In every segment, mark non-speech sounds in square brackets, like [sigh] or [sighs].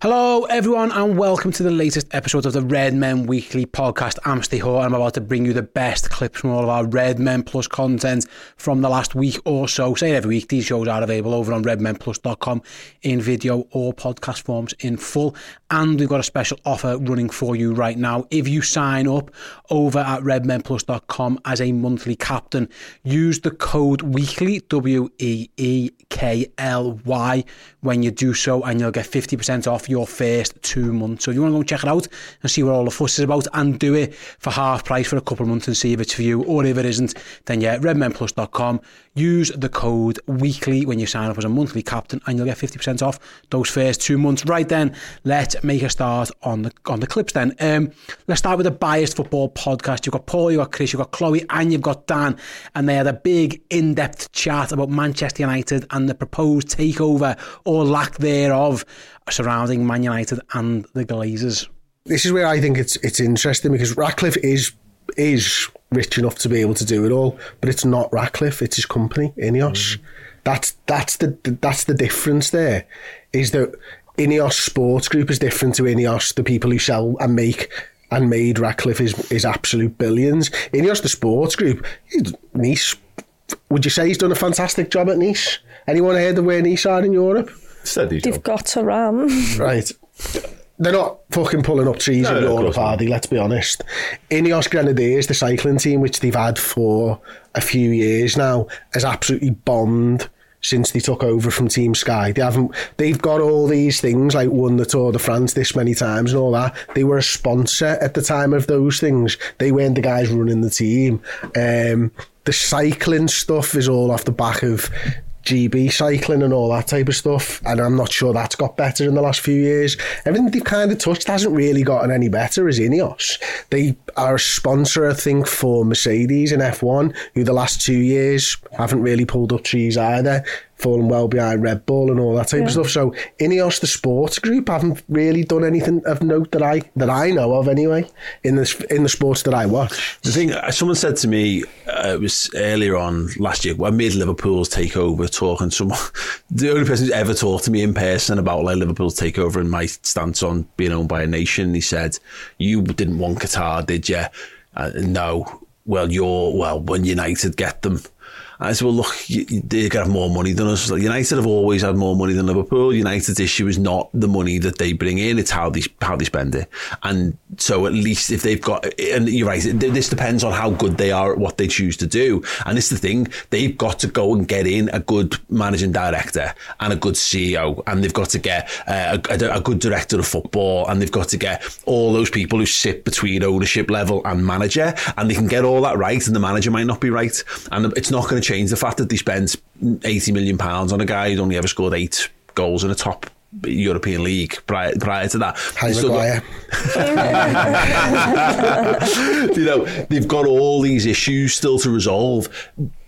Hello, everyone, and welcome to the latest episode of the Red Men Weekly podcast. I'm Ste Hoare, and I'm about to bring you the best clips from all of our Red Men Plus content from the last week or so. Say every week, these shows are available over on redmenplus.com in video or podcast forms in full. And we've got a special offer running for you right now. If you sign up over at redmenplus.com as a monthly captain, use the code WEEKLY, W E E K L Y, when you do so, and you'll get 50% off your first two months. So if you want to go and check it out and see what all the fuss is about and do it for half price for a couple of months and see if it's for you, or if it isn't, then yeah, redmenplus.com. Use the code weekly when you sign up as a monthly captain and you'll get 50% off those first two months. Right then, let's make a start on the on the clips then. Um, let's start with the Biased Football podcast. You've got Paul, you've got Chris, you've got Chloe, and you've got Dan. And they had a big in-depth chat about Manchester United and the proposed takeover or lack thereof surrounding Man United and the Glazers. this is where I think it's it's interesting because Ratcliffe is is rich enough to be able to do it all, but it's not Ratcliffe; it's his company, Ineos. Mm. That's that's the that's the difference. There is that Ineos Sports Group is different to Ineos, the people who sell and make and made Ratcliffe is is absolute billions. Ineos, the sports group, Nice. Would you say he's done a fantastic job at Nice? Anyone heard of where Nice are in Europe? Steady They've job. got a ram. [laughs] Right. They're not fucking pulling up trees No, in no, of Europe, are they? Let's be honest. Ineos Grenadiers, the cycling team, which they've had for a few years now, has absolutely bombed since they took over from Team Sky. They haven't. They've got all these things like won the Tour de France this many times and all that. They were a sponsor at the time of those things. They weren't the guys running the team. Um, the cycling stuff is all off the back of GB cycling and all that type of stuff. And I'm not sure that's got better in the last few years. Everything they've kind of touched hasn't really gotten any better as Ineos. They are a sponsor, I think, for Mercedes in F1, who the last two years haven't really pulled up trees either, fallen well behind Red Bull and all that type of stuff. So Ineos, the sports group, haven't really done anything of note that I that I know of anyway in the in the sports that I watch. The thing, uh, someone said to me, uh, it was earlier on last year, when mid Liverpool's takeover, talking to someone, [laughs] the only person who's ever talked to me in person about like Liverpool's takeover and my stance on being owned by a nation. He said, "You didn't want Qatar, did you?" Uh, no. Well, you're well when United get them. I said, well, look, going to have more money than us. United have always had more money than Liverpool. United's issue is not the money that they bring in; it's how they how they spend it. And so, at least if they've got, and you're right, this depends on how good they are at what they choose to do. And it's the thing; they've got to go and get in a good managing director and a good CEO, and they've got to get uh, a, a good director of football, and they've got to get all those people who sit between ownership level and manager, and they can get all that right, and the manager might not be right, and it's not going to change the fact that they spent 80 million pounds on a guy who'd only ever scored eight goals in a top European league prior, prior to that. Harry still got- [laughs] you know, they've got all these issues still to resolve.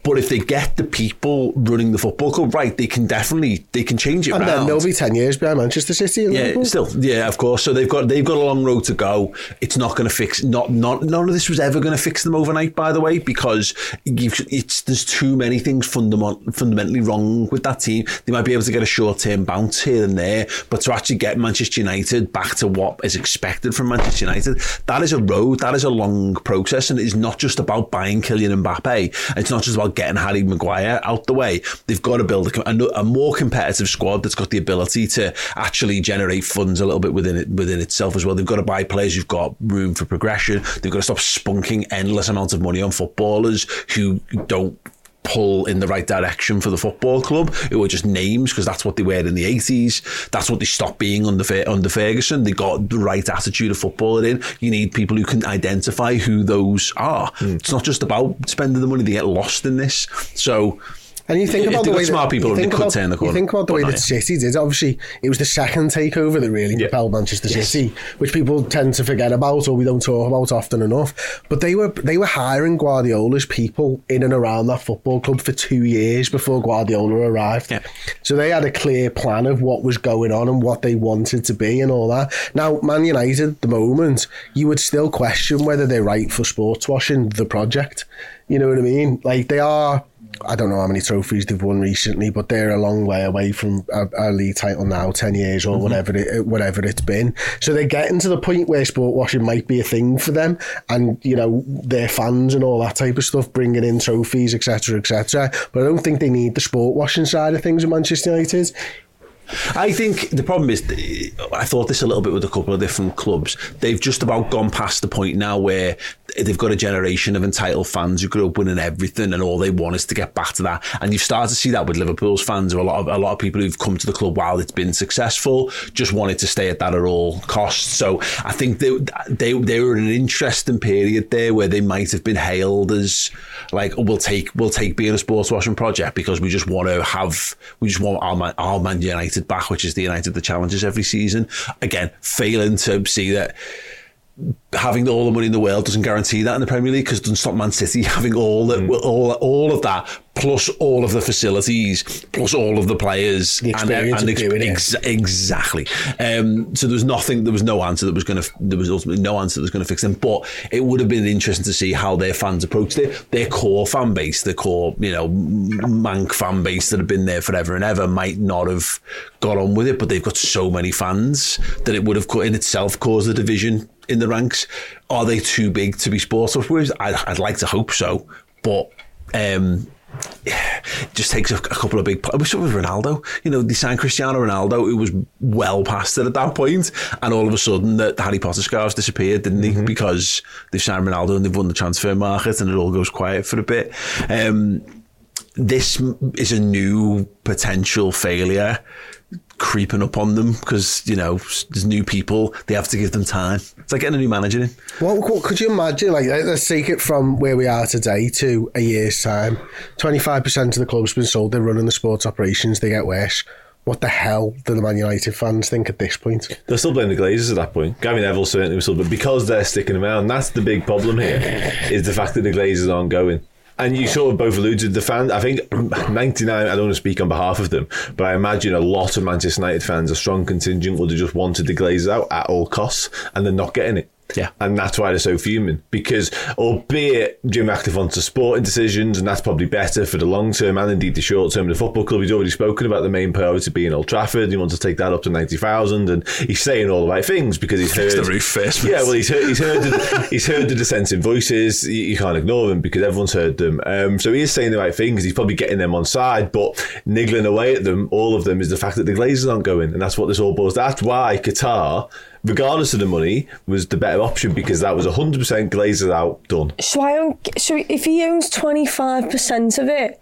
But if they get the people running the football club right, they can definitely they can change it And then they'll be ten years behind Manchester City. And Yeah, Liverpool. still, yeah, of course. So they've got they've got a long road to go. It's not going to fix. Not not none of this was ever going to fix them overnight. By the way, because you've, it's there's too many things fundament, fundamentally wrong with that team. They might be able to get a short term bounce here and there, but to actually get Manchester United back to what is expected from Manchester United, that is a road. That is a long process, and it is not just about buying Kylian Mbappe. It's not just about getting Harry Maguire out the way. They've got to build a, a, a more competitive squad that's got the ability to actually generate funds a little bit within it within itself as well. They've got to buy players who've got room for progression. They've got to stop spunking endless amounts of money on footballers who don't pull in the right direction for the football club, who were just names because that's what they were in the 80s. That's what they stopped being under, under Ferguson. They got the right attitude of footballer in. You need people who can identify who those are. Mm. It's not just about spending the money, they get lost in this. So and you think about the way smart that, people think could about, turn the corner. You think about the way that City did. Obviously, it was the second takeover that really yeah. propelled Manchester yes. City, which people tend to forget about or we don't talk about often enough. But they were they were hiring Guardiola's people in and around that football club for two years before Guardiola arrived. Yeah. So they had a clear plan of what was going on and what they wanted to be and all that. Now, Man United, at the moment, you would still question whether they're right for sports washing the project. You know what I mean? Like they are I don't know how many trophies they've won recently, but they're a long way away from a, a league title now, ten years or mm-hmm. whatever it whatever it's been. So they're getting to the point where sport washing might be a thing for them, and you know their fans and all that type of stuff, bringing in trophies, etc., etc. But I don't think they need the sport washing side of things at Manchester United. I think the problem is, I thought this a little bit with a couple of different clubs. They've just about gone past the point now where they've got a generation of entitled fans who grew up winning everything, and all they want is to get back to that. And you've started to see that with Liverpool's fans, or a lot of a lot of people who've come to the club while it's been successful, just wanted to stay at that at all costs. So I think they they they were in an interesting period there where they might have been hailed as like, oh, we'll take we'll take being a sports washing project because we just want to have we just want our man, our Man United back, which is the United that challenges every season. Again, failing to see that having all the money in the world doesn't guarantee that in the Premier League because it doesn't stop Man City [laughs] having all the, mm. all all of that plus all of the facilities plus all of the players the experience and, and ex- ex- exactly. Um, so there was nothing. There was no answer that was going to. There was ultimately no answer that was going to fix them. But it would have been interesting to see how their fans approached it. Their core fan base, their core you know Manc fan base that have been there forever and ever, might not have got on with it. But they've got so many fans that it would have in itself caused a division in the ranks. Are they too big to be sports Whereas I'd, I'd like to hope so, but um, it just takes a, a, couple of big. I wish it was Ronaldo. You know, they signed Cristiano Ronaldo, who was well past it at that point, and all of a sudden the, the Harry Potter scarves disappeared, didn't they? Mm-hmm. Because they've signed Ronaldo and they've won the transfer market, and it all goes quiet for a bit. Um, this is a new potential failure creeping up on them because you know there's new people they have to give them time it's like getting a new manager in what, what could you imagine like let's take it from where we are today to a year's time 25% of the club's been sold they're running the sports operations they get worse what the hell do the Man United fans think at this point? They're still blaming the Glazers at that point. Gary Neville certainly was still, but because they're sticking around, that's the big problem here, is the fact that the Glazers aren't going. And you sort of both alluded to the fans. I think 99, I don't want to speak on behalf of them, but I imagine a lot of Manchester United fans, a strong contingent, would have just wanted the Glazers out at all costs, and they're not getting it. Yeah. And that's why they're so fuming. Because, albeit Jim Ratcliffe wants to sporting decisions, and that's probably better for the long term and indeed the short term of the football club. He's already spoken about the main priority being Old Trafford. He wants to take that up to 90,000. And he's saying all the right things because he's heard. the roof first. Yeah, well, he's heard, he's heard, the, [laughs] he's heard the dissenting voices. You, you, can't ignore them because everyone's heard them. Um, so he is saying the right things. He's probably getting them on side, but niggling away at them, all of them, is the fact that the Glazers aren't going. And that's what this all boils That's why Qatar regardless of the money, was the better option because that was 100% Glazers out, done. So I don't, so if he owns 25% of it,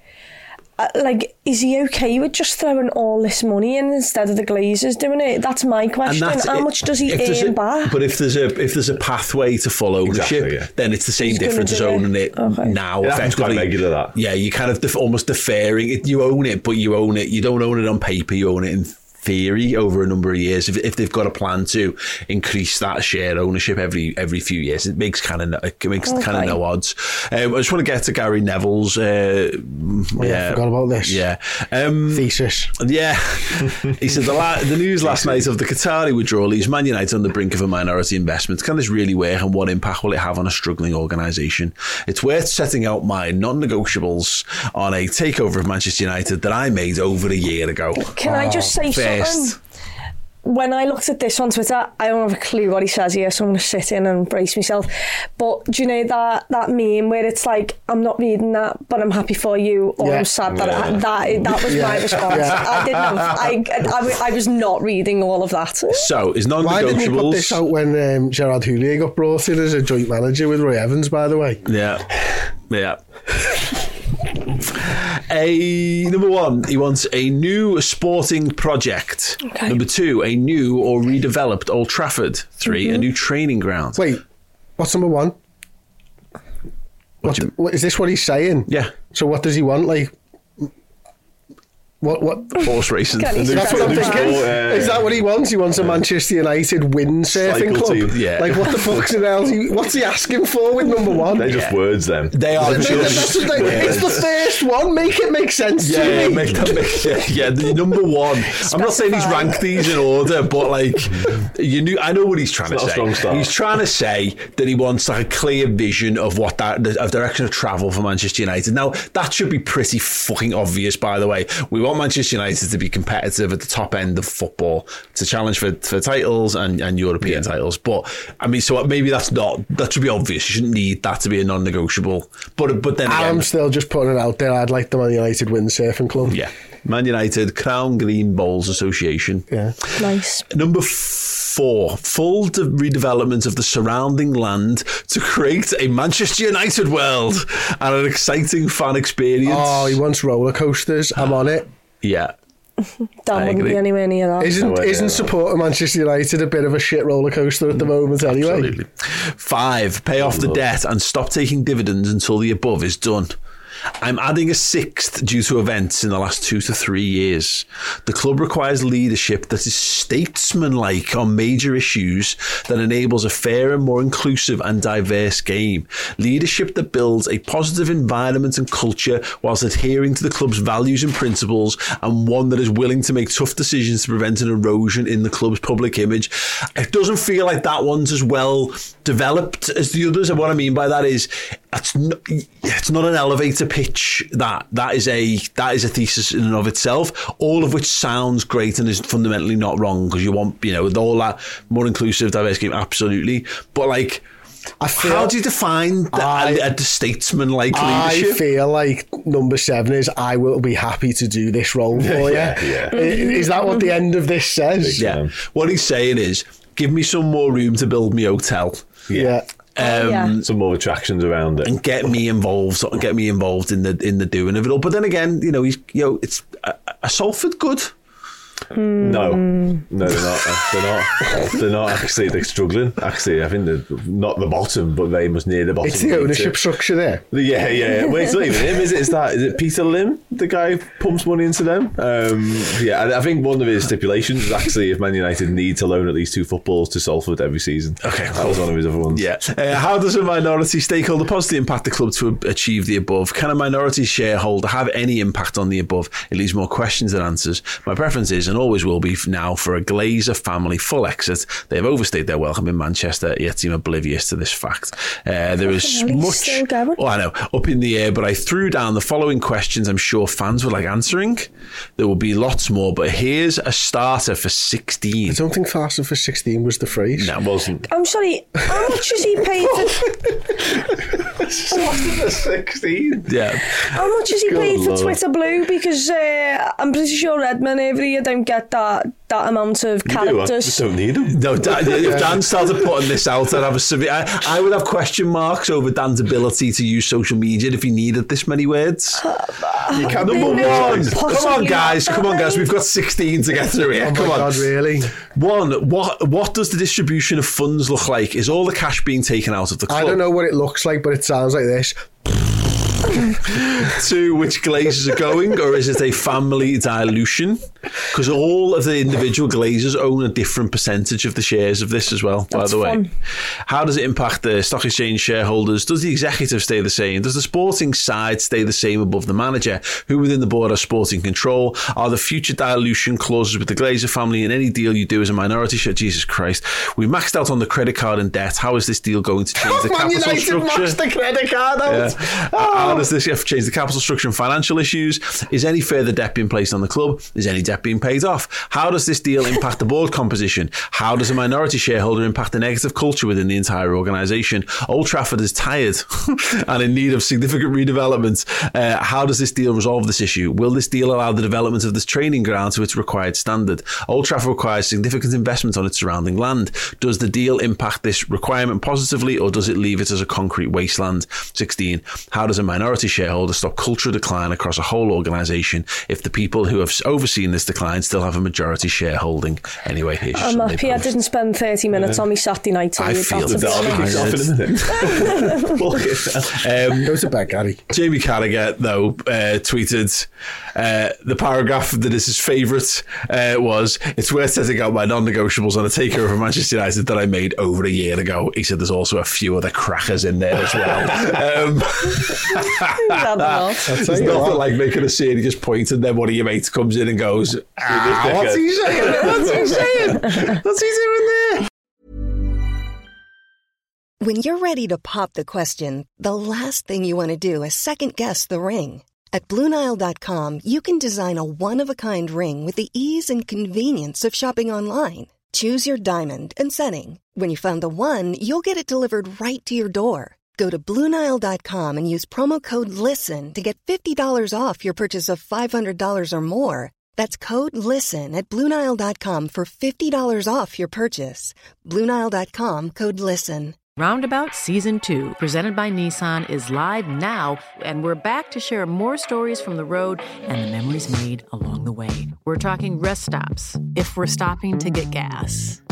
uh, like, is he okay with just throwing all this money in instead of the Glazers doing it? That's my question. How it, much does he earn a, back? But if there's a if there's a pathway to full ownership, exactly, yeah. then it's the same He's difference as owning it, it okay. now. It effectively, quite regular that. Yeah, you kind of def- almost deferring it. You own it, but you own it. You don't own it on paper. You own it in theory over a number of years. If, if they've got a plan to increase that share ownership every every few years, it makes kind of it makes okay. kind of no odds. Um, I just want to get to Gary Neville's. Uh, oh, yeah, I forgot about this. Yeah, um, thesis. Yeah, [laughs] he said the, la- the news last night of the Qatari withdrawal leaves Man United on the brink of a minority investment. Can this really work, and what impact will it have on a struggling organisation? It's worth setting out my non-negotiables on a takeover of Manchester United that I made over a year ago. Can oh, I just say? Fair best. when I looked at this on Twitter, I don't have a clue what he says here, so I'm going to sit in and brace myself. But do you know that that meme where it's like, I'm not reading that, but I'm happy for you, or Yeah. I'm sad that I, that that was my response. Yeah. I didn't. Have, I, I I was not reading all of that. So, is Why didn't he put non-negotiables. this out when um, Gerard Houllier got brought in as a joint manager with Roy Evans, by the way? Yeah. Yeah. A number one, he wants a new sporting project. Okay. Number two, a new or redeveloped Old Trafford. 3 a mm-hmm. new training ground. Wait, what's number one? What, you- what, is this what he's saying? Yeah. So what does he want? Like, what? What? Horse racing. That's what I'm thinking. sport, uh, is that what he wants? He wants a Manchester United windsurfing club. team. Yeah. Like what the fuck's the hell? he- What's he asking for with number one? They're just words, them. They are That's just. the thing. It's the first one. Make it make sense Yeah, to yeah, me. make that make, yeah, yeah, the number one. I'm not saying he's Specify. ranked these in order, but like you knew, I know what he's trying It's to not a strong say. start. He's trying to say that he wants like a clear vision of what that the of direction of travel for Manchester United. Now that should be pretty fucking obvious, by the way. We want Manchester United to be competitive at the top end of football, to challenge for, for titles and, and European titles. But I mean, so maybe that's not that should be obvious. You shouldn't need that to be a non-negotiable. But but then again, I'm still just putting it out there. I'd like the Man United windsurfing club. yeah. Man United, Crown Green Bowls Association. Yeah. Nice. Number four, full de- redevelopment of the surrounding land to create a Manchester United world and an exciting fan experience. Oh, he wants roller coasters. I'm on it. Yeah. Dan I wouldn't agree. be anywhere near that. Isn't No isn't that. supporting Manchester United a bit of a shit roller coaster at the moment anyway? Absolutely. Five, pay off the debt and stop taking dividends until the above is done. I'm adding a sixth due to events in the last two to three years. The club requires leadership that is statesmanlike on major issues that enables a fair and more inclusive and diverse game. Leadership that builds a positive environment and culture whilst adhering to the club's values and principles, and one that is willing to make tough decisions to prevent an erosion in the club's public image. It doesn't feel like that one's as well developed as the others. And what I mean by that is, it's not, it's not an elevator pitch. That that is a that is a thesis in and of itself. All of which sounds great and is fundamentally not wrong because you want you know with all that more inclusive, diverse game, absolutely. But like. I feel- How do you define the, I- a, a statesman like leadership? I feel like number seven is I will be happy to do this role [laughs] for you. Yeah, yeah. Is that what the end of this says? yeah. What he's saying is, give me some more room to build me hotel. Yeah. Oh, yeah. Um, Some more attractions around it. and get me involved, get me involved in the in the doing of it all. But then again, you know, he's you know, it's a, a Salford good. No, no, they're not. They're not. They're not actually. They're struggling. Actually, I think they're not the bottom, but very much near the bottom. It's the ownership structure there. Yeah, yeah. Well, it's not even him, is it? It's that. Is it Peter Lim, the guy who pumps money into them? Um, yeah, and I think one of his stipulations is actually if Man United need to loan at least two footballs to Salford every season. Okay, that was one of his other ones. Yeah. Uh, how does a minority stakeholder positively impact the club to achieve the above? Can a minority shareholder have any impact on the above? It leaves more questions than answers. My preference is and always will be now for a Glazer family full exit. They have overstayed their welcome in Manchester, yet seem oblivious to this fact. Uh, there is much. Oh, I know, up in the air, but I threw down the following questions I'm sure fans would like answering. There will be lots more, but here's a starter for 16. I don't think faster for 16 was the phrase. No, It wasn't. I'm sorry. How much is he paid for? Sixteen. Yeah. How much is he paid for. Twitter Blue? Because uh, I'm pretty sure Redman every year don't get that that amount of You do, I characters. just don't need them. No, Dan, [laughs] if Dan started putting this out, I'd have a severe. I, I would have question marks over Dan's ability to use social media if he needed this many words. Uh, you can't Number one, come on, guys, come on, guys. We've got sixteen to get through here. Oh my come on, God, really? One, what what does the distribution of funds look like? Is all the cash being taken out of the club? I don't know what it looks like, but it sounds like this. To which glazers are going, or is it a family dilution? Because all of the individual glazers own a different percentage of the shares of this as well, by That's the way. How does it impact the stock exchange shareholders? Does the executive stay the same? Does the sporting side stay the same above the manager? Who within the board are sporting control? Are the future dilution clauses with the Glazer family in any deal you do as a minority share? Jesus Christ. We maxed out on the credit card and debt. How is this deal going to change [laughs] the Man capital United structure? maxed the credit card out. Yeah. How oh, does this have change the capital structure and financial issues? Is any further debt being placed on the club? Is any debt being paid off? How does this deal impact the board composition? How does a minority shareholder impact the negative culture within the entire organisation? Old Trafford is tired [laughs] and in need of significant redevelopment. Uh, how does this deal resolve this issue? Will this deal allow the development of this training ground to its required standard? Old Trafford requires significant investment on its surrounding land. Does the deal impact this requirement positively or does it leave it as a concrete wasteland? 16. How does a minority shareholder stop cultural decline across a whole organisation if the people who have overseen this decline still have a majority shareholding? Anyway, here's I'm happy I didn't spend 30 minutes yeah. on my Saturday night. I feel the [laughs] um, Go to bed, Gary. Jamie Carragher, though, uh, tweeted uh, the paragraph that is his favourite uh, was It's worth setting out my non negotiables on a takeover of Manchester United that I made over a year ago. He said there's also a few other crackers in there as well. [laughs] um, [laughs] [laughs] it's nothing like making a scene, he just points and then one of your mates comes in and goes, ah, What's he saying? What's he saying? [laughs] What's he doing there? When you're ready to pop the question, the last thing you want to do is second guess the ring. At Bluenile.com, you can design a one of a kind ring with the ease and convenience of shopping online. Choose your diamond and setting. When you find the one, you'll get it delivered right to your door. Go to Bluenile.com and use promo code LISTEN to get $50 off your purchase of $500 or more. That's code LISTEN at Bluenile.com for $50 off your purchase. Bluenile.com code LISTEN. Roundabout Season 2, presented by Nissan, is live now, and we're back to share more stories from the road and the memories made along the way. We're talking rest stops, if we're stopping to get gas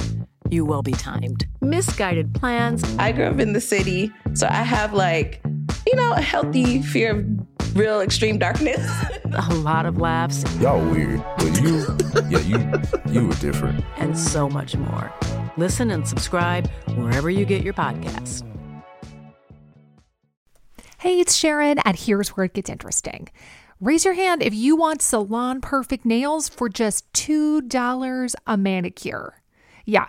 you will be timed. Misguided plans. I grew up in the city, so I have like, you know, a healthy fear of real extreme darkness. [laughs] a lot of laughs. Y'all weird, but you, yeah, you, you were different. And so much more. Listen and subscribe wherever you get your podcasts. Hey, it's Sharon, and here's where it gets interesting. Raise your hand if you want salon perfect nails for just $2 a manicure. Yeah,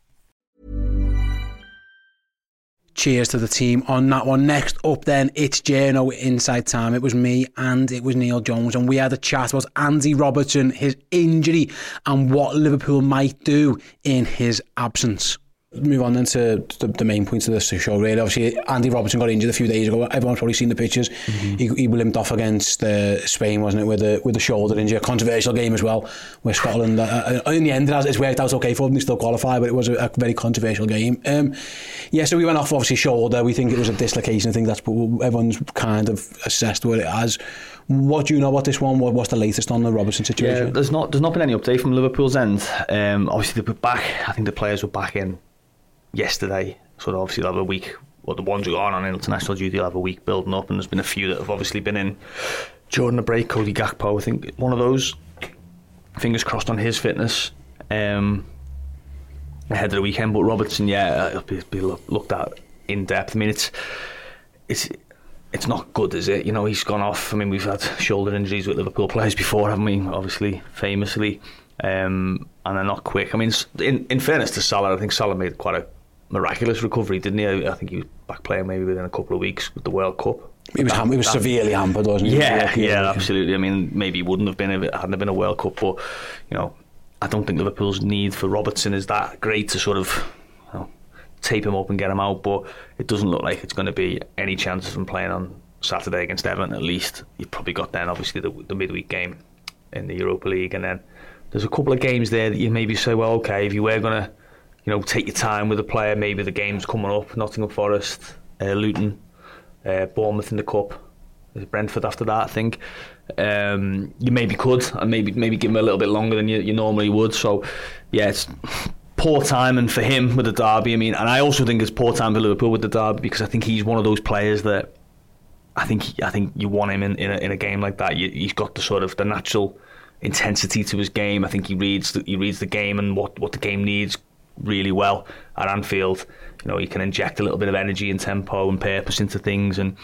cheers to the team on that one. Next up, then, it's Journo Insight Time. It was me and it was Neil Jones, and we had a chat about Andy Robertson, his injury, and what Liverpool might do in his absence move on then to the, the main points of this show really obviously Andy Robertson got injured a few days ago everyone's probably seen the pictures mm-hmm. he, he limped off against uh, Spain wasn't it with a, with a shoulder injury a controversial game as well where Scotland uh, uh in the end it has, it's worked out okay for them they still qualify but it was a, a very controversial game um, yeah so we went off obviously shoulder we think it was a dislocation I think that's what everyone's kind of assessed what it as what do you know about this one? What, what's the latest on the Robertson situation? Yeah, there's not there's not been any update from Liverpool's end. Um, obviously, they were back. I think the players were back in yesterday. So obviously they'll have a week. Well, the ones who aren't on international duty will have a week building up, and there's been a few that have obviously been in during the break. Cody Gakpo, I think one of those. Fingers crossed on his fitness um, ahead of the weekend. But Robertson, yeah, it'll be, be looked at in depth. I mean, it's it's it's not good, is it? You know, he's gone off. I mean, we've had shoulder injuries with Liverpool players before, haven't we? Obviously, famously, um, and they're not quick. I mean, in in fairness to Salah, I think Salah made quite a miraculous recovery, didn't he? I think he was back playing maybe within a couple of weeks with the World Cup. He was, ham- he was severely hampered, wasn't he? Yeah, yeah, absolutely. I mean, maybe he wouldn't have been if it hadn't been a World Cup, but you know, I don't think Liverpool's need for Robertson is that great to sort of you know, tape him up and get him out. But it doesn't look like it's going to be any chance of him playing on Saturday against Everton. At least you've probably got then obviously the, the midweek game in the Europa League, and then there's a couple of games there that you maybe say, well, okay, if you were going to you know, take your time with the player. Maybe the game's coming up. Nottingham Forest, uh, Luton, uh, Bournemouth in the cup. Brentford after that, I think. Um, you maybe could, and maybe maybe give him a little bit longer than you, you normally would. So, yeah, it's poor timing for him with the derby. I mean, and I also think it's poor time for Liverpool with the derby because I think he's one of those players that I think I think you want him in in a, in a game like that. You, he's got the sort of the natural intensity to his game. I think he reads the, he reads the game and what, what the game needs really well at Anfield. You know, he can inject a little bit of energy and tempo and purpose into things and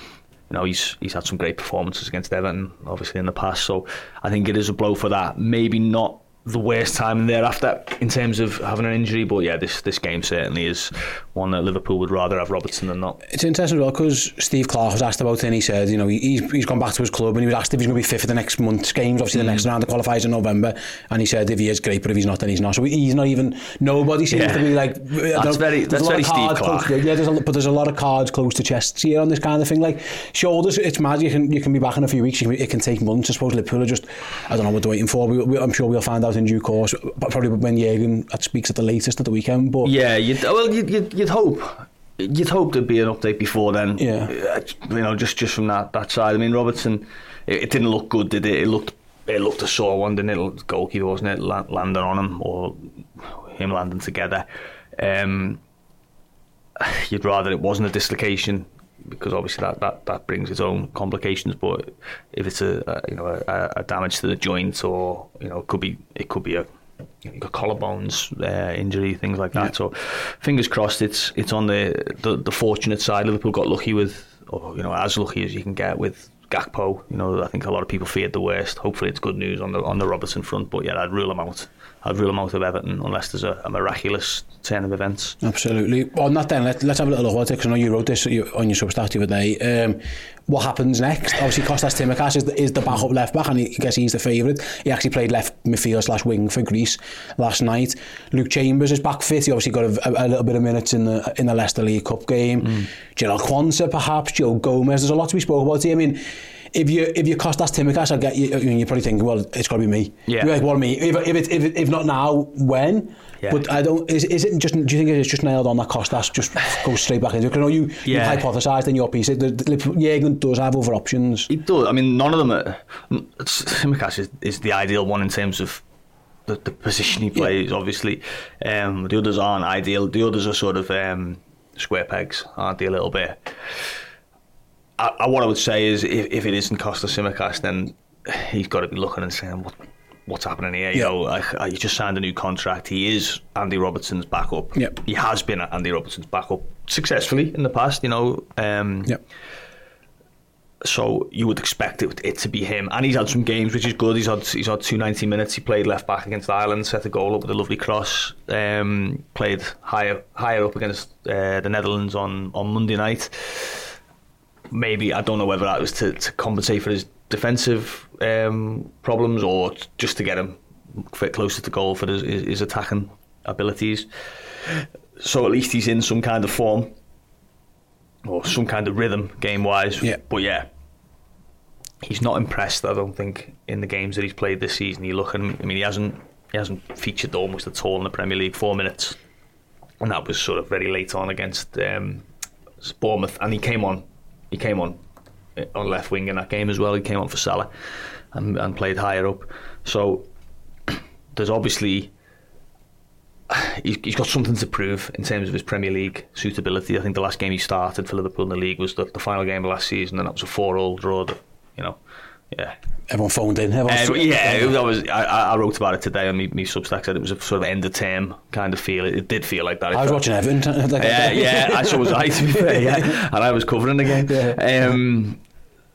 you know, he's he's had some great performances against Everton, obviously in the past. So I think it is a blow for that. Maybe not the worst time thereafter in terms of having an injury. But yeah, this this game certainly is one that Liverpool would rather have Robertson than not. It's interesting as well because Steve Clarke was asked about it and he said, you know, he's, he's gone back to his club and he was asked if he's going to be fit for the next month's games, obviously mm. the next round of qualifiers in November. And he said if he is great, but if he's not, then he's not. So he's not even, nobody seems yeah. to be like, that's very, that's very Steve Clarke. yeah, there's a, but there's a lot of cards close to chests here on this kind of thing. Like shoulders, it's mad. You can you can be back in a few weeks. Can, it can take months. I suppose Liverpool are just, I don't know what they're waiting for. We, we, I'm sure we'll find out in due course probably when Jurgen speaks at the latest at the weekend. But yeah, you'd, well, you'd, you'd, you'd hope. You'd hope there'd be an update before then. Yeah, uh, you know, just just from that that side. I mean, Robertson, it, it didn't look good, did it? It looked it looked a sore one, didn't it? Goalkeeper wasn't it landing on him or him landing together. Um, [sighs] you'd rather it wasn't a dislocation because obviously that, that, that brings its own complications. But if it's a, a you know a, a, damage to the joint or you know it could be it could be a got collarbones uh, injury, things like that. Yeah. So, fingers crossed, it's it's on the, the, the fortunate side. Liverpool got lucky with, or you know, as lucky as you can get with Gakpo. You know, I think a lot of people feared the worst. Hopefully, it's good news on the on the Robertson front. But yeah, I'd rule them out. I'd rule them out of Everton unless there's a, a miraculous turn of events. Absolutely. On that then, let, let's have a little look at it because I know you wrote this on your Substack the other day. Um, what happens next? Obviously, Kostas Tsimikas is the, is the backup left back, and he, I guess he's the favourite. He actually played left midfield slash wing for Greece last night. Luke Chambers is back fit. He obviously got a, a, a little bit of minutes in the in the Leicester League Cup game. Mm. Jarell Quansah, perhaps Joe Gomez. There's a lot to be spoken about here. I mean if you if you Kostas Tsimikas, I get you. You're probably thinking, well, it's got to be me. Yeah. You're like, what me? If if, it, if, if not now, when? Yeah. But I don't. Is, is it just? Do you think it's just nailed on that Kostas just goes straight back into? Because I know you yeah. you hypothesised in your piece. The, the, Jurgen does have other options. He does. I mean, none of them. Are, Tsimikas is, is the ideal one in terms of the, the position he plays. Yeah. Obviously, um, the others aren't ideal. The others are sort of um, square pegs, aren't they? A little bit. I, I, what I would say is, if, if it isn't Costa Tsimikas, then he's got to be looking and saying, what, what's happening here? You know, I, I, he just signed a new contract. He is Andy Robertson's backup. Yep. He has been Andy Robertson's backup successfully in the past. You know. Um, yep. So you would expect it, it to be him, and he's had some games which is good. He's had he's had two ninety minutes. He played left back against Ireland, set a goal up with a lovely cross. Um, played higher higher up against uh, the Netherlands on on Monday night maybe I don't know whether that was to, to compensate for his defensive um, problems or just to get him fit closer to goal for his, his attacking abilities. So at least he's in some kind of form or some kind of rhythm game wise. Yeah. But yeah, he's not impressed. I don't think in the games that he's played this season. You look at him. I mean, he hasn't he hasn't featured almost at all in the Premier League. Four minutes, and that was sort of very late on against um, Bournemouth, and he came on he came on eh, on left wing in that game as well. He came on for Salah and, and played higher up. So [clears throat] there's obviously he's, he's got something to prove in terms of his Premier League suitability. I think the last game he started for Liverpool in the league was the, the final game of last season, and that was a four-all draw. That, you know, yeah. Everyone phoned in. Everyone um, yeah, that was. I, I wrote about it today on my, my Substack. Said it was a sort of end of term kind of feel. It, it did feel like that. I was watching Everton. [laughs] yeah, yeah. [laughs] I so was I. To be fair, yeah, [laughs] and I was covering the game. Yeah. Um,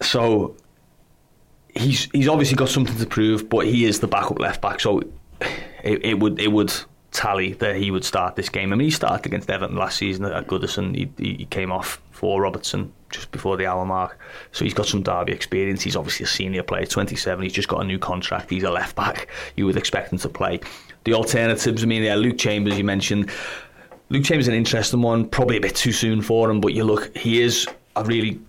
so he's he's obviously got something to prove, but he is the backup left back. So it, it would it would tally that he would start this game. I mean, he started against Everton last season at Goodison. He, he came off for Robertson just before the hour mark. So he's got some derby experience. He's obviously a senior player, 27. He's just got a new contract. He's a left back. You would expect him to play. The alternatives, I mean, yeah, Luke Chambers, you mentioned. Luke Chambers is an interesting one, probably a bit too soon for him, but you look, he is a really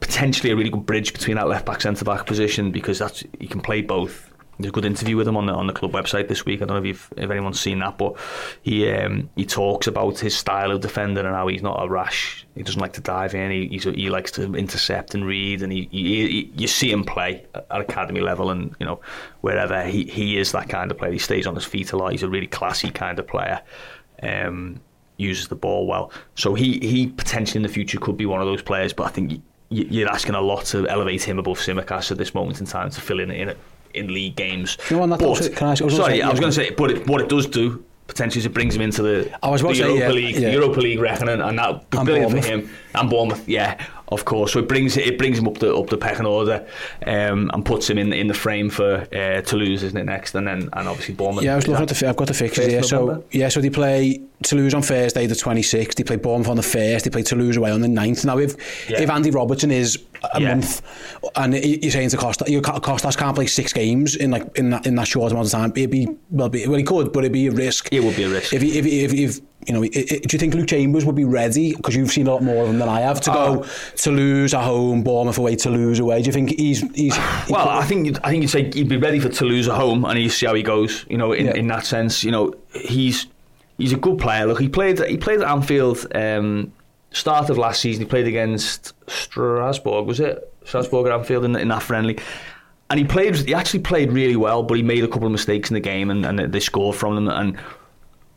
potentially a really good bridge between that left back centre back position because that's he can play both there's a good interview with him on the on the club website this week. I don't know if if anyone's seen that, but he um, he talks about his style of defending and how he's not a rash. He doesn't like to dive in. He he likes to intercept and read, and he, he, he, you see him play at academy level and you know wherever he he is that kind of player. He stays on his feet a lot. He's a really classy kind of player. Um, uses the ball well. So he he potentially in the future could be one of those players. But I think you're asking a lot to elevate him above Tsimikas at this moment in time to fill in in a, in league games. You know what, but, does- can I I sorry, say- I was going to say, but it, what it does do potentially is it brings him into the, I was the to say, Europa yeah, League, yeah. Europa League reckoning, and that be And brilliant for him and Bournemouth. Yeah, of course. So it brings it brings him up the up the pecking order, um, and puts him in in the frame for uh, Toulouse, isn't it next, and then and obviously Bournemouth. Yeah, I was looking at the. I've got the fixtures here. So yeah, so they play Toulouse on Thursday, the 26th. They play Bournemouth on the first. They play Toulouse away on the 9th. Now, if Yeah. if Andy Robertson is a Yeah. month, and you're saying to Costa, you Kostas can't play six games in like in that in that short amount of time, it'd be well, be, well he could, but it'd be a risk. It would be a risk. If he, if he, if, if you know, i i do you think Luke Chambers would be ready? Because you've seen a lot more of him than I have to go Toulouse at home, Bournemouth away, Toulouse away. Do you think he's he's he Well, could- I think you'd, I think you'd say he'd be ready for Toulouse at home, and you see how he goes. You know, in, Yeah. in that sense, you know, he's he's a good player. Look, he played he played at Anfield. Um, start of last season, he played against Strasbourg. Was it Strasbourg at Anfield in, in that friendly? And he played. He actually played really well, but he made a couple of mistakes in the game, and, and they scored from them. And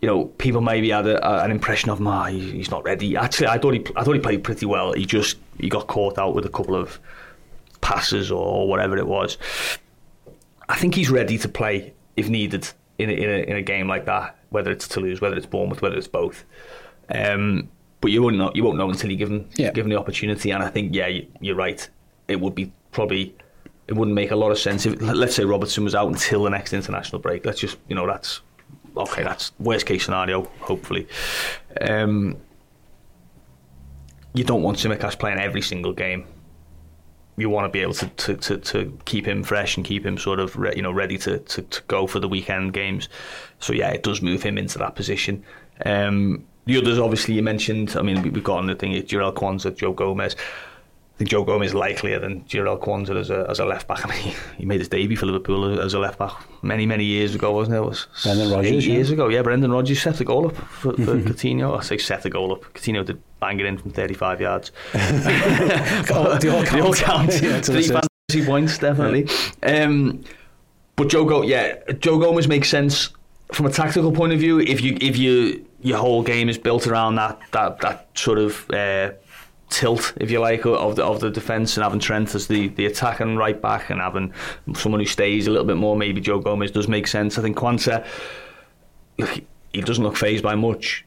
you know, people maybe had a, a, an impression of, "Ah, he, he's not ready." Actually, I thought he, I thought he played pretty well. He just he got caught out with a couple of passes or whatever it was. I think he's ready to play if needed in a, in a, in a game like that, whether it's Toulouse, whether it's Bournemouth, whether it's both. Um, but you won't know. You won't know until you give him Yeah. give him the opportunity. And I think, yeah, you- you're right. It would be probably. It wouldn't make a lot of sense if, let's say, Robertson was out until the next international break. Let's just, you know, that's okay. That's worst case scenario. Hopefully, um, you don't want Tsimikas playing every single game. You want to be able to, to, to, to keep him fresh and keep him sort of re, you know ready to, to, to go for the weekend games. So yeah, it does move him into that position. Um, the others, obviously, you mentioned. I mean, we- we've got on the thing: Jarell Quansah, Joe Gomez. Think Joe Gomez is likelier than Jarell Quansah as a as a left back. [laughs] I mean, he, he made his debut for Liverpool as a left back many many years ago, wasn't it? it was Brendan Rodgers, yeah. years ago. Yeah, Brendan Rodgers set the goal up for, for [laughs] Coutinho. I say set the goal up. Coutinho did bang it in from 35 yards. [laughs] Oh, they all They all count. Yeah, Three fantasy points, definitely. Um, but Joe Go, yeah, Joe Gomez makes sense from a tactical point of view. If you if you your whole game is built around that that that sort of uh, tilt, if you like, of the of the defence and having Trent as the the attacking right back and having someone who stays a little bit more, maybe Joe Gomez does make sense. I think Quansah, he doesn't look phased by much,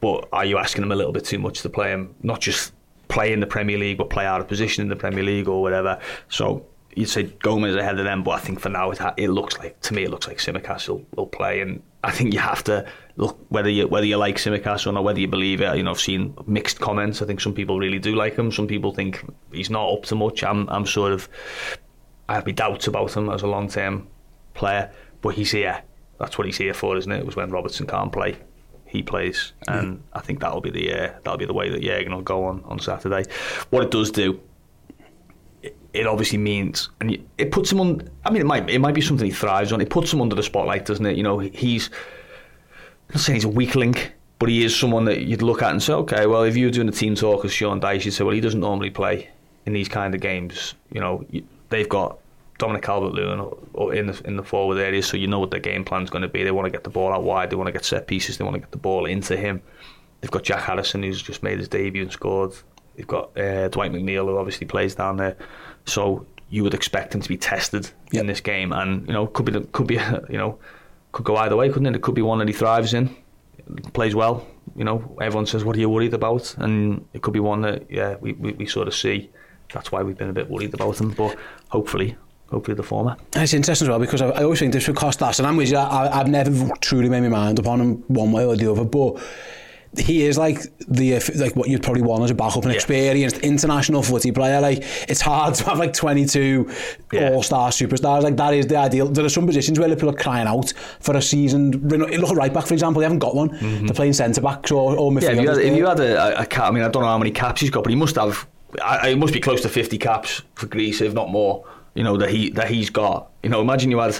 but are you asking him a little bit too much to play him? Not just play in the Premier League, but play out of position in the Premier League or whatever. So you'd say Gomez ahead of them, but I think for now it, it looks like to me it looks like Tsimikas will, will play, and I think you have to look whether you whether you like Tsimikas or not, whether you believe it. You know, I've seen mixed comments. I think some people really do like him. Some people think he's not up to much. I'm I'm sort of I have my doubts about him as a long term player, but he's here. That's what he's here for, isn't it? It was when Robertson can't play, he plays, and I think that'll be the uh, that'll be the way that Jurgen will go on on Saturday. What it does do, it, obviously means, and it puts him on. I mean, it might it might be something he thrives on. It puts him under the spotlight, doesn't it? You know, he's not saying he's a weak link, but he is someone that you'd look at and say, okay, well, if you were doing a team talk as Sean Dyche, you'd say, well, he doesn't normally play in these kind of games. You know, they've got Dominic Calvert-Lewin in the in the forward area, so you know what their game plan's going to be. They want to get the ball out wide. They want to get set pieces. They want to get the ball into him. They've got Jack Harrison, who's just made his debut and scored. They've got uh, Dwight McNeil, who obviously plays down there. So you would expect him to be tested in this game, and you know, could be the- could be [laughs] you know could go either way, couldn't it? It could be one that he thrives in, plays well. You know, everyone says, "What are you worried about?" And it could be one that, yeah, we, we, we sort of see. That's why we've been a bit worried about him. But hopefully, hopefully the former. It's interesting as well because I, I always think this would cost us, and I'm with you. I, I've never truly made my mind upon him one way or the other, but he is like the like what you'd probably want as a backup, an experienced international footy player. Like it's hard to have like 22 all-star superstars. Like that is the ideal. There are some positions where people are crying out for a seasoned. Look at right back, for example. They haven't got one. They're playing centre backs or, or Mm-hmm. Yeah, if you had, if you had a, a, cap, I mean, I don't know how many caps he's got, but he must have. I, it must be close to fifty caps for Greece, if not more. You know that he that he's got. You know, imagine you had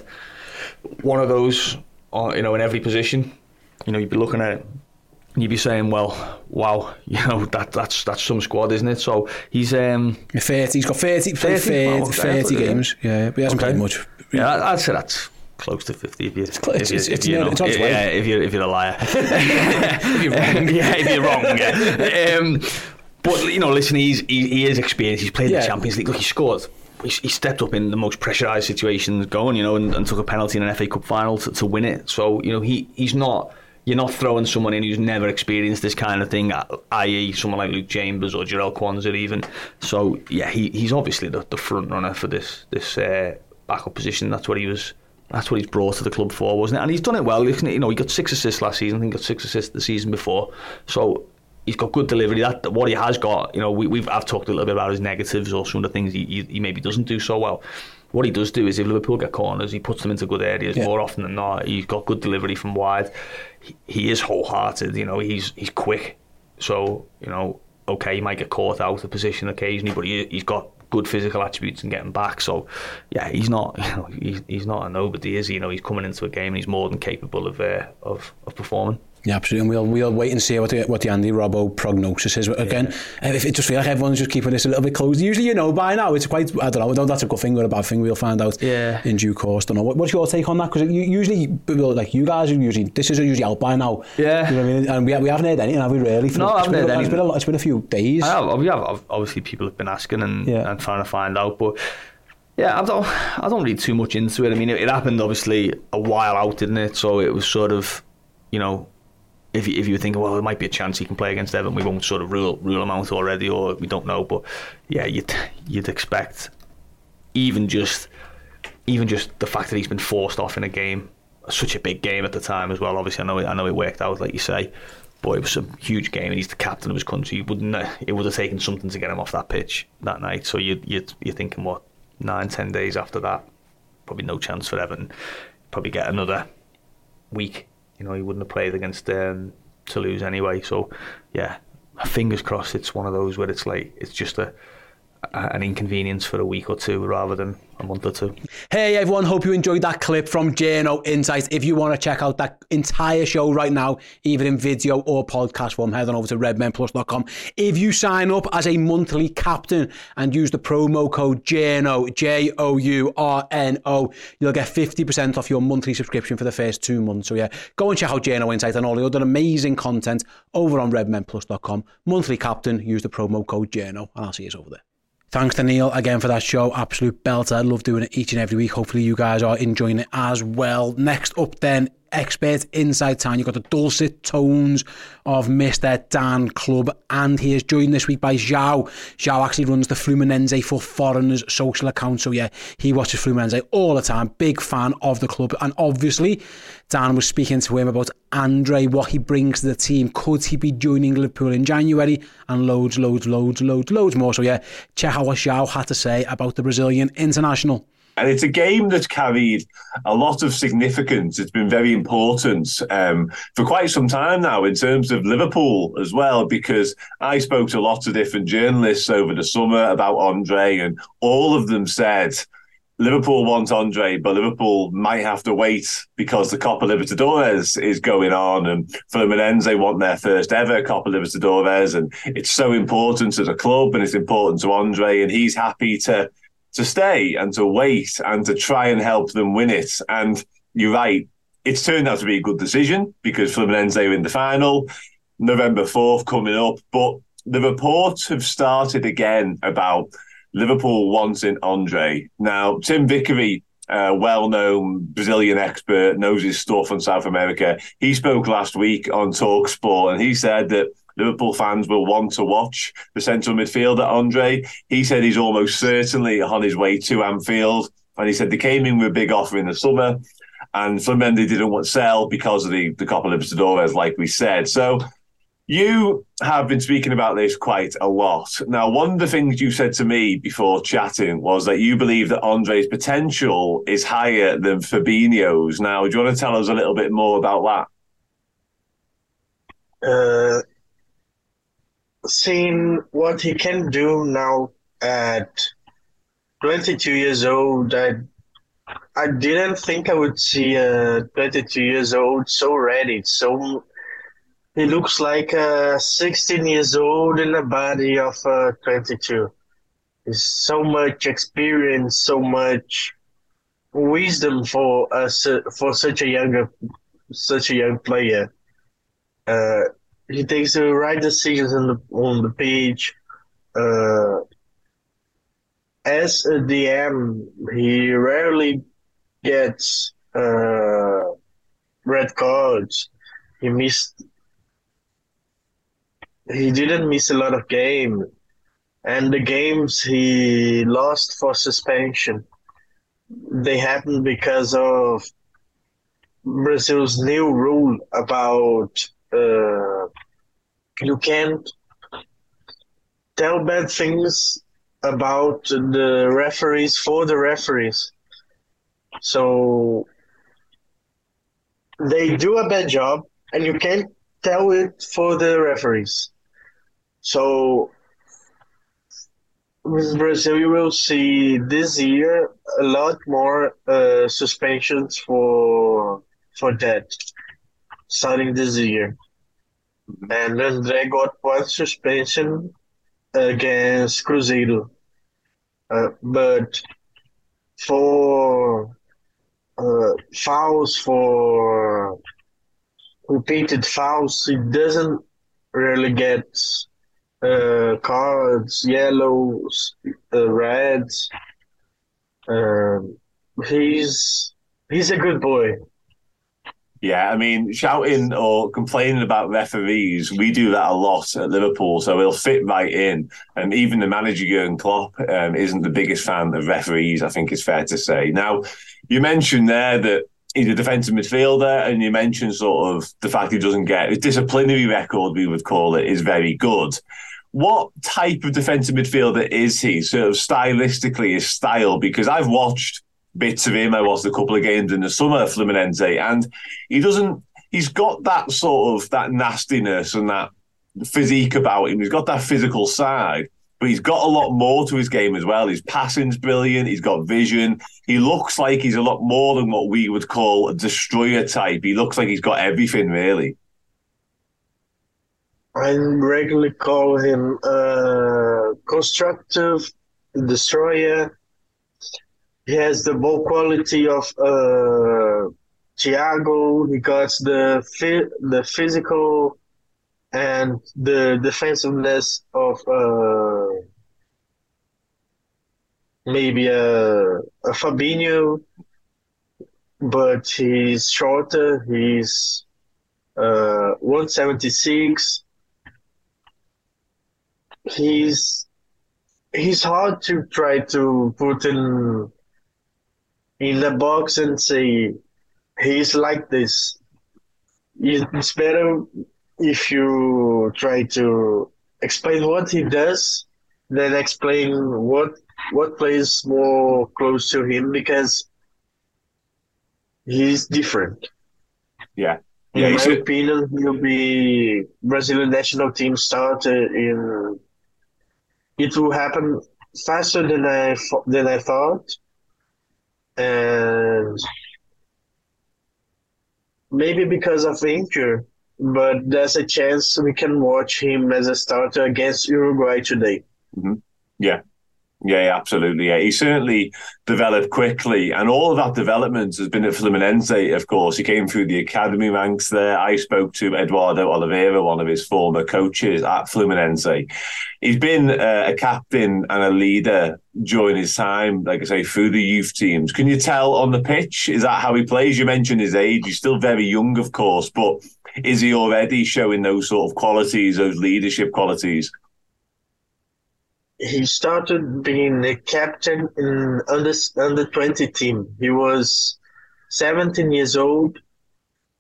one of those, uh, you know, in every position. You know, you'd be looking at You'd be saying, "Well, wow, [laughs] you know that that's that's some squad, isn't it?" So he's um, 30. He's got 30, 30, 30, oh, okay, 30 games. Yeah, but he hasn't Okay. played much. Yeah, I'd say that's close to fifty. If you, close, if you, it's- if it's you know, it's its yeah, if you're if you're a liar, [laughs] if you're wrong, [laughs] yeah, if you're wrong, yeah. Um, but you know, listen, he's he, he is experienced. He's played Yeah. the Champions League. Look, he scored he stepped up in the most pressurised situations going, you know, and, and, took a penalty in an FA Cup final to, to win it. So, you know, he, he's not you're not throwing someone in who's never experienced this kind of thing, i.e., someone like Luke Chambers or Jarell Quansah even. So yeah, he, he's obviously the, the front runner for this this uh, backup position. That's what he was. That's what he's brought to the club for, wasn't it? And he's done it well. You know, he got six assists last season. I think he got six assists the season before. So he's got good delivery. That what he has got, you know, we, we've I've talked a little bit about his negatives or some of the things he, he, he maybe doesn't do so well what he does do is if Liverpool get corners, he puts them into good areas yeah. more often than not. He's got good delivery from wide. He, he is wholehearted. You know, he's he's quick. So you know, okay, he might get caught out of position occasionally, but he, he's got good physical attributes and getting back. So yeah, he's not [laughs] you know he's, he's not a nobody, is he? You know, he's coming into a game and he's more than capable of uh, of of performing. Yeah, absolutely. And we'll we'll wait and see what the what the Andy Robbo prognosis is. But again, yeah. if it just feels like everyone's just keeping this a little bit closed. Usually, you know, by now it's quite. I don't know. That's a good thing or a bad thing. We'll find out. Yeah. In due course. Don't know. What, what's your take on that? Because usually, like you guys are usually this is usually out by now. Yeah. You know what I mean? And we, we haven't heard anything, have we? Really? For, no, I haven't heard anything. It's been, a, it's been a few days. I have. We have. Obviously, people have been asking and, yeah. and trying to find out, but. Yeah, I don't. I don't read too much into it. I mean, it, it happened obviously a while out, didn't it? So it was sort of, you know, if you, if you were thinking, well, there might be a chance he can play against Everton, we won't sort of rule rule him out already, or we don't know. But yeah, you'd you'd expect even just even just the fact that he's been forced off in a game, such a big game at the time as well. Obviously, I know it, I know it worked out, like you say, but it was a huge game, and he's the captain of his country. wouldn't it would have taken something to get him off that pitch that night. So you you you're thinking what nine ten days after that, probably no chance for Everton. Probably get another week you know, he wouldn't have played against um, Toulouse anyway. So, yeah, fingers crossed it's one of those where it's like, it's just a, an inconvenience for a week or two rather than a month or two. Hey everyone, hope you enjoyed that clip from Journo Insights. If you want to check out that entire show right now, either in video or podcast form, head on over to redmenplus.com. If you sign up as a monthly captain and use the promo code Journo, J O U R N O, you'll get 50% off your monthly subscription for the first two months. So yeah, go and check out Journo Insights and all the other amazing content over on redmenplus.com. Monthly captain, use the promo code Journo, and I'll see you over there. Thanks to Neil again for that show. Absolute belter. I love doing it each and every week. Hopefully, you guys are enjoying it as well. Next up, then, expert Insight town. You've got the dulcet tones of Mr. Dan Club, and he is joined this week by Joao. Joao actually runs the Fluminense for Foreigners social account, so yeah, he watches Fluminense all the time. Big fan of the club, and obviously, Dan was speaking to him about Andre, what he brings to the team. Could he be joining Liverpool in January? And loads, loads, loads, loads, loads more. So yeah, check out what Joao had to say about the Brazilian international. And it's a game that's carried a lot of significance. It's been very important um, for quite some time now in terms of Liverpool as well, because I spoke to lots of different journalists over the summer about Andre, and all of them said Liverpool want Andre, but Liverpool might have to wait because the Copa Libertadores is going on, and Fluminense want their first ever Copa Libertadores, and it's so important to the club, and it's important to Andre, and he's happy to to stay and to wait and to try and help them win it. And you're right, it's turned out to be a good decision because Fluminense are in the final, November 4th coming up. But the reports have started again about Liverpool wanting Andre. Now, Tim Vickery, uh, well-known Brazilian expert, knows his stuff on South America. He spoke last week on Talk Sport, and he said that Liverpool fans will want to watch the central midfielder, Andre. He said he's almost certainly on his way to Anfield. And he said they came in with a big offer in the summer. And Flamengo didn't want to sell because of the, the Copa Libertadores, like we said. So you have been speaking about this quite a lot. Now, one of the things you said to me before chatting was that you believe that Andre's potential is higher than Fabinho's. Now, do you want to tell us a little bit more about that? Uh, seeing what he can do now at 22 years old, I I didn't think I would see a 22 years old so ready. So he looks like a 16 years old in the body of a 22. There's so much experience, so much wisdom for us for such a younger such a young player. Uh, he takes the right decisions on the on the. Uh, as a DM, he rarely gets uh, red cards. He missed. He didn't miss a lot of game, and the games he lost for suspension, they happened because of Brazil's new rule about uh, you can't tell bad things about the referees for the referees. So they do a bad job, and you can't tell it for the referees. So with Brazil, you will see this year a lot more uh, suspensions for for that starting this year. And then they got one suspension against Cruzeiro. Uh, but for uh, fouls, for repeated fouls, he doesn't really get uh, cards, yellows, uh, reds. Um, he's he's a good boy. Yeah, I mean, shouting or complaining about referees, we do that a lot at Liverpool, so he'll fit right in. And even the manager, Jurgen Klopp, um, isn't the biggest fan of referees, I think it's fair to say. Now, you mentioned there that he's a defensive midfielder, and you mentioned sort of the fact he doesn't get his disciplinary record, we would call it, is very good. What type of defensive midfielder is he, sort of stylistically, his style? Because I've watched bits of him. I watched a couple of games in the summer, Fluminense, and he doesn't. He's got that sort of that nastiness and that physique about him. He's got that physical side, but he's got a lot more to his game as well. His passing's brilliant. He's got vision. He looks like he's a lot more than what we would call a destroyer type. He looks like he's got everything really. I regularly call him a constructive destroyer he has the ball quality of uh, Thiago. He got the fi- the physical and the defensiveness of uh, maybe a, a Fabinho, but he's shorter. He's uh, 176. He's he's hard to try to put in in the box and say he's like this. It's better if you try to explain what he does than explain what what plays more close to him because he's different. Yeah. In Yeah, my he's- opinion, he'll be Brazilian national team starter in. It will happen faster than I than I thought, and maybe because of injury, but there's a chance we can watch him as a starter against Uruguay today. Mhm. Yeah. Yeah, absolutely. Yeah, he certainly developed quickly, and all of that development has been at Fluminense. Of course, he came through the academy ranks there. I spoke to Eduardo Oliveira, one of his former coaches at Fluminense. He's been uh, a captain and a leader during his time, like I say, through the youth teams. Can you tell on the pitch? Is that how he plays? You mentioned his age; he's still very young, of course, but is he already showing those sort of qualities, those leadership qualities? He started being a captain in under under twenty team. He was seventeen years old.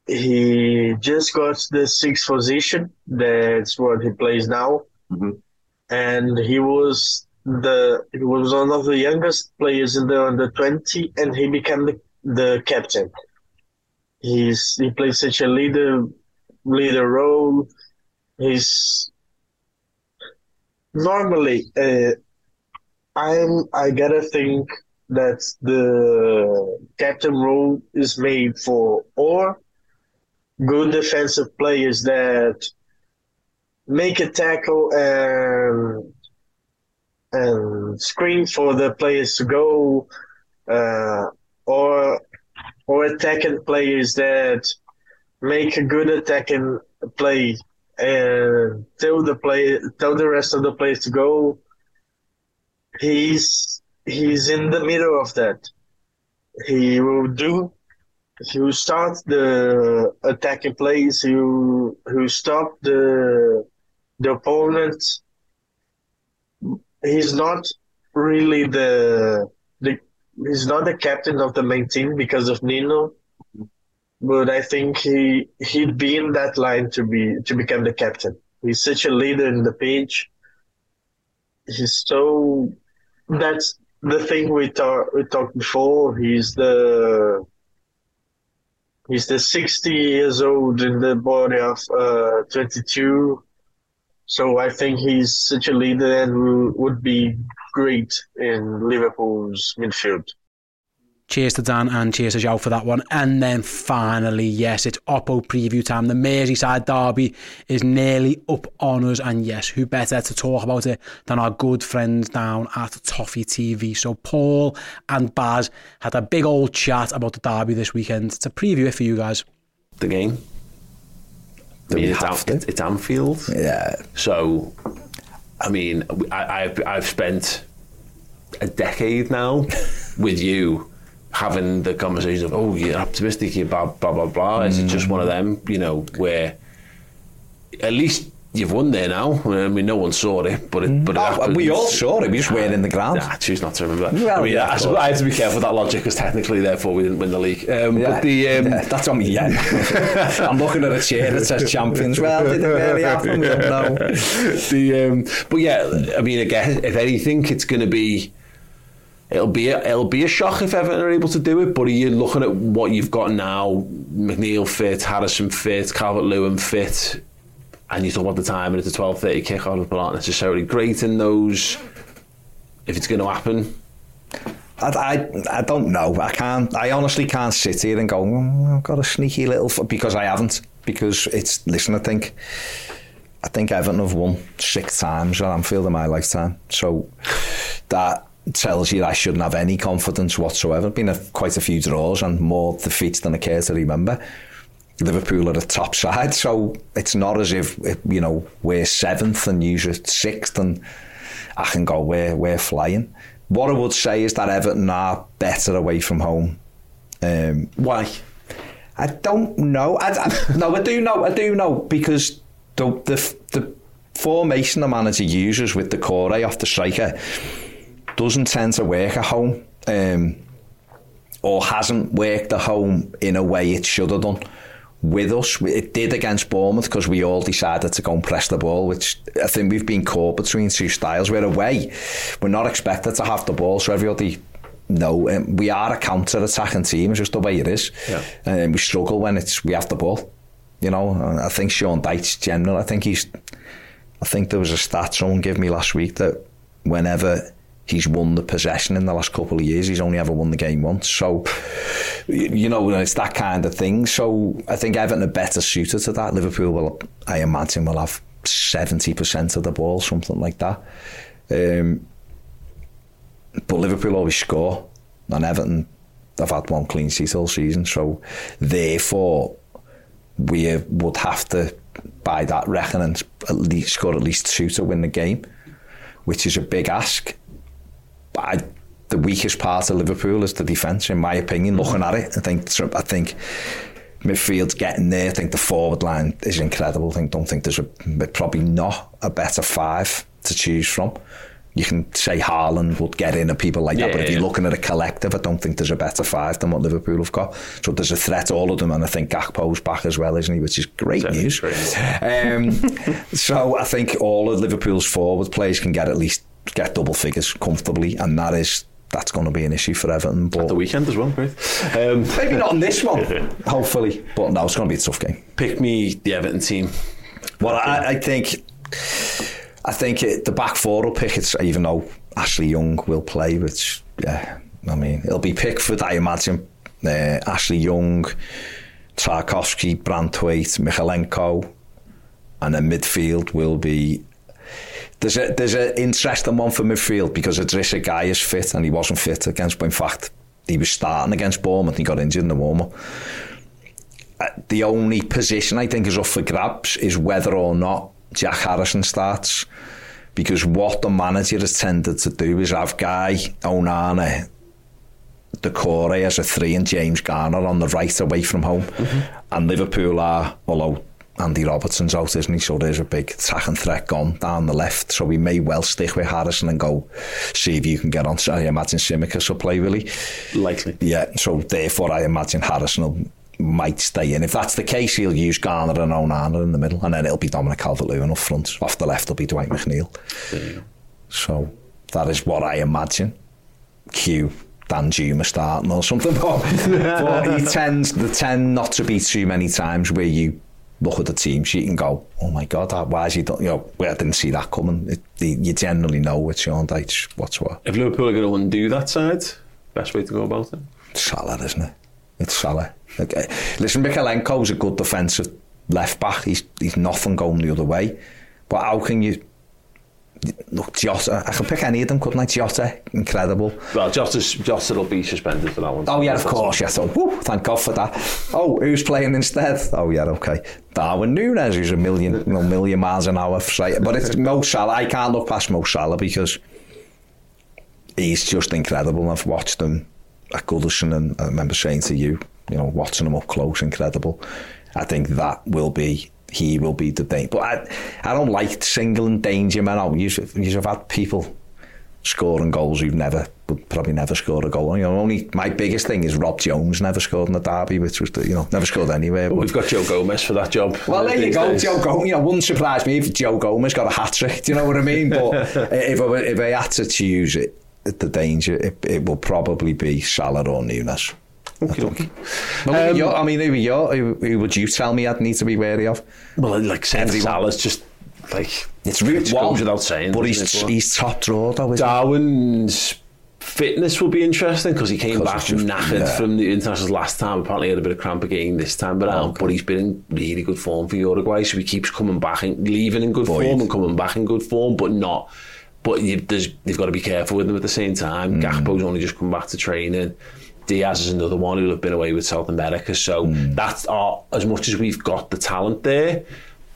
He just got the sixth position. That's what he plays now. Mm-hmm. And he was the he was one of the youngest players in the under twenty, and he became the, the captain. He's he plays such a leader leader role. He's normally uh, I'm I gotta think that the captain role is made for or good defensive players that make a tackle and and screen for the players to go uh, or or attacking players that make a good attacking play and tell the play tell the rest of the players to go. He's he's in the middle of that. He will do. He will start the attacking plays. He will, he will stop the the opponent. He's not really the the he's not the captain of the main team because of Nino, but I think he he'd be in that line to be to become the captain. He's such a leader in the pitch. He's so that's the thing we talked we talked before. He's the he's the 60 years old in the body of uh, 22. So I think he's such a leader and would be great in Liverpool's midfield. Cheers to Dan and cheers to Joe for that one. And then finally, yes, it's Oppo preview time. The Merseyside derby is nearly up on us. And yes, who better to talk about it than our good friends down at Toffee TV. So Paul and Baz had a big old chat about the derby this weekend to preview it for you guys. The game. I mean, it's, Am- it's Anfield. Yeah. So, I mean, I, I've, I've spent a decade now with you having the conversation of, oh, you're optimistic, you're blah, blah, blah, blah. Is it just one of them, you know, where at least you've won there now. I mean, no one saw it, but it, but it oh, we all saw it. We just weren't in the ground. Nah, choose not to remember. Well, I mean, yeah, I, I, have to be careful with that logic because technically, therefore, we didn't win the league. Um, yeah, but the um, yeah, that's on me. Yeah, [laughs] I'm looking at a chair that says champions. Well, did it really happen? No. [laughs] the um, but yeah, I mean, again, if anything, it's going to be it'll be a, it'll be a shock if Everton are able to do it. But are you're looking at what you've got now: McNeil fit, Harrison fit, Calvert Lewin fit, and you talk about the time and it's a twelve thirty kickoff. But aren't necessarily great in those. If it's going to happen. I, I, I don't know. I can't. I honestly can't sit here and go. Oh, I've got a sneaky little f-, because I haven't. Because it's listen. I think I think Everton have won six times at Anfield in my lifetime. So that tells you I shouldn't have any confidence whatsoever. Been a, quite a few draws and more defeats than I care to remember. Liverpool are the top side, so it's not as if you know we're seventh and you're sixth, and I can go we're we're flying. What I would say is that Everton are better away from home. Um, Why? I don't know. I, I, no, I do know. I do know because the the, the formation the manager uses with the core off the striker doesn't tend to work at home um, or hasn't worked at home in a way it should have done. With us, it did against Bournemouth because we all decided to go and press the ball, which I think we've been caught between two styles. We're away, we're not expected to have the ball, so everybody no, um, we are a counter-attacking team. It's just the way it is. Yeah. And um, we struggle when it's we have the ball. You know, I think Sean Dyche's general. I think he's. I think there was a stat someone gave me last week that whenever he's won the possession in the last couple of years. He's only ever won the game once. So, you know, it's that kind of thing. So I think Everton are better suited to that. Liverpool will, I imagine, will have 70% of the ball, something like that. Um, but Liverpool always score, and Everton have had one clean sheet all season. So therefore, we would have to, by that reckoning, at least score at least two to win the game, which is a big ask. I, the weakest part of Liverpool is the defence, in my opinion. Looking at it, I think I think midfield's getting there. I think the forward line is incredible. I think, don't think there's a, probably not a better five to choose from. You can say Haaland would get in and people like yeah, that, but if you're looking at a collective, I don't think there's a better five than what Liverpool have got. So there's a threat to all of them, and I think Gakpo's back as well, isn't he? Which is great news. Great. Um, [laughs] so I think all of Liverpool's forward players can get at least get double figures comfortably, and that is that's going to be an issue for Everton. But At the weekend as well. Um, [laughs] maybe not on this one, [laughs] hopefully, but no, it's going to be a tough game. Pick me the Everton team. Well, I, I think. I think it, the back four will pick it, even though Ashley Young will play, which, yeah, I mean, it'll be Pickford, I imagine. Uh, Ashley Young, Tarkowski, Branthwaite, Mykolenko, and then midfield will be there's a there's an interesting one for midfield because Idrissa Gueye is fit and he wasn't fit against. But in fact, he was starting against Bournemouth. And he got injured in the warm up. Uh, the only position I think is up for grabs is whether or not Jack Harrison starts because what the manager has tended to do is have Gueye, Onana, Doucouré as a three and James Garner on the right away from home. Mm-hmm. And Liverpool are, although Andy Robertson's out, isn't he? So there's a big attacking threat gone down the left. So we may well stick with Harrison and go see if you can get on. So I imagine Tsimikas will play, will he? Likely. Yeah, so therefore I imagine Harrison will might stay in. If that's the case, he'll use Garner and Onana in the middle, and then it'll be Dominic Calvert-Lewin up front. Off the left, it'll be Dwight McNeil. So that is what I imagine. Q Danjuma starting or something, but, [laughs] but he tends the tend not to be too many times where you look at the team sheet and go, "Oh my God, why is he? Done? You know, well, I didn't see that coming." It, you generally know with Sean Dyche what's what. If Liverpool are going to undo that side, best way to go about it. It's Salah, isn't it? It's Salah. Okay. Eh, listen, Mykolenko's a good defensive left back. He's he's nothing going the other way. But how can you look Jota? Uh, I can pick any of them, couldn't I? Jota, incredible. Well, Jota's, Jota will be suspended for that one. Oh yeah, of course. Yes. Oh, whew, thank God for that. Oh, who's playing instead? Oh yeah, okay. Darwin Núñez, who's a million, you know, million miles an hour. But it's Mo Salah. I can't look past Mo Salah because he's just incredible. I've watched him at Goodison and I remember saying to you, you know, watching him up close, incredible. I think that will be he will be the danger. But I, I don't like singling danger man out. You've, you've had people scoring goals who've never would probably never scored a goal. You know, only my biggest thing is Rob Jones never scored in the derby, which was the, you know never scored anywhere. But we've got Joe Gomez for that job. Well, there you go, days. Joe Gomez. You know, wouldn't surprise me if Joe Gomez got a hat trick. Do you know what I mean? But [laughs] if I, if I had to choose it, the danger it, it will probably be Salah or Núñez. Okay, okay. Well, um, I mean, who, you, who, would you tell me I'd need to be wary of? Well, like saying Salah's just like it's really well, without saying, but he's, he's top draw though. Darwin's fitness will be interesting because he came back just, knackered yeah. from the internationals last time. Apparently, he had a bit of cramp again this time around, okay. but he's been in really good form for Uruguay, so he keeps coming back and leaving in good Boyd. form and coming back in good form, but not. But you, they've got to be careful with him at the same time. Mm. Gakpo's only just come back to training. Diaz is another one who'll have been away with South America. So mm. that's our, as much as we've got the talent there.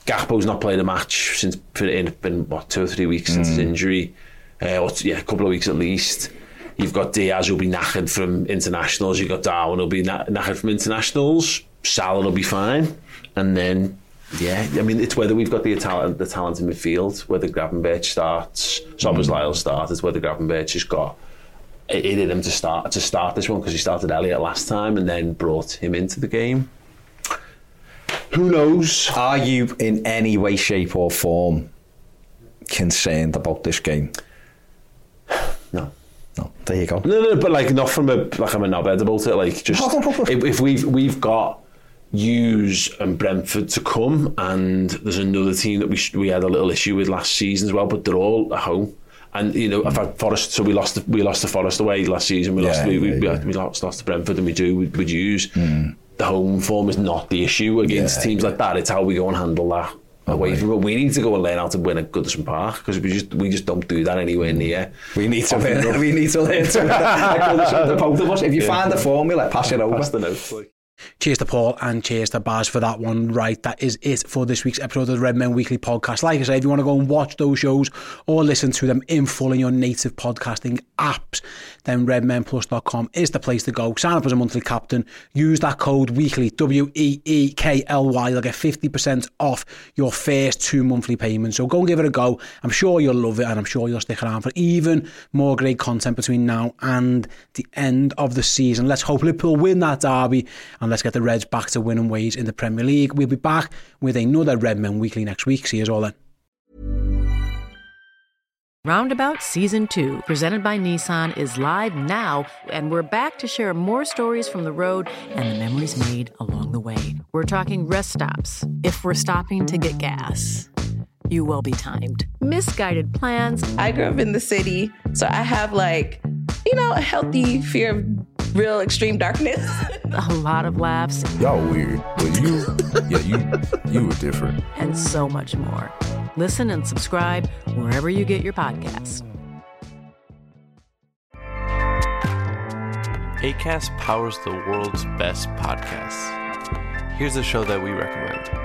Gakpo's not played a match since it's been what two or three weeks since mm. his injury, uh, or yeah, a couple of weeks at least. You've got Diaz who'll be knackered from internationals. You've got Darwin who'll be knackered from internationals. Salah will be fine, and then yeah, I mean it's whether we've got the talent, the talent in midfield, whether Gravenberch starts, Szoboszlai mm. starts, it's whether Gravenberch has got it in him to start to start this one because he started Elliott last time and then brought him into the game. Who knows? Are you in any way, shape, or form concerned about this game? No. No, there you go. No, no, but like not from a like I'm a knobhead about it. Like just if, if we've we've got Hughes and Brentford to come, and there's another team that we we had a little issue with last season as well, but they're all at home. And you know, I Forest, so we lost the, we lost the Forest away last season. We yeah, lost we, we, yeah. we, lost, lost to Brentford, and we do we, would use mm. the home form is not the issue against yeah, teams like that. It's how we go and handle that away okay. from it. We need to go and learn how to win at Goodison Park because we just we just don't do that anywhere near. We need to learn. we need to learn to [laughs] the both of us. If you find the formula, pass it over. Pass the notes. Like. Cheers to Paul and cheers to Baz for that one. Right, that is it for this week's episode of the Red Men Weekly podcast. Like I said, if you want to go and watch those shows or listen to them in full in your native podcasting apps, then redmenplus.com is the place to go. Sign up as a monthly captain. Use that code weekly, W E E K L Y. You'll get 50% off your first two monthly payments. So go and give it a go. I'm sure you'll love it and I'm sure you'll stick around for even more great content between now and the end of the season. Let's hope Liverpool win that derby and let's get the Reds back to winning ways in the Premier League. We'll be back with another Redmen Weekly next week. See you all then. Roundabout Season 2, presented by Nissan, is live now, and we're back to share more stories from the road and the memories made along the way. We're talking rest stops, if we're stopping to get gas. You will be timed. Misguided plans. I grew up in the city, so I have like, you know, a healthy fear of real extreme darkness. [laughs] a lot of laughs. Y'all weird, but you, yeah, you, you were different. And so much more. Listen and subscribe wherever you get your podcasts. ACAST powers the world's best podcasts. Here's a show that we recommend.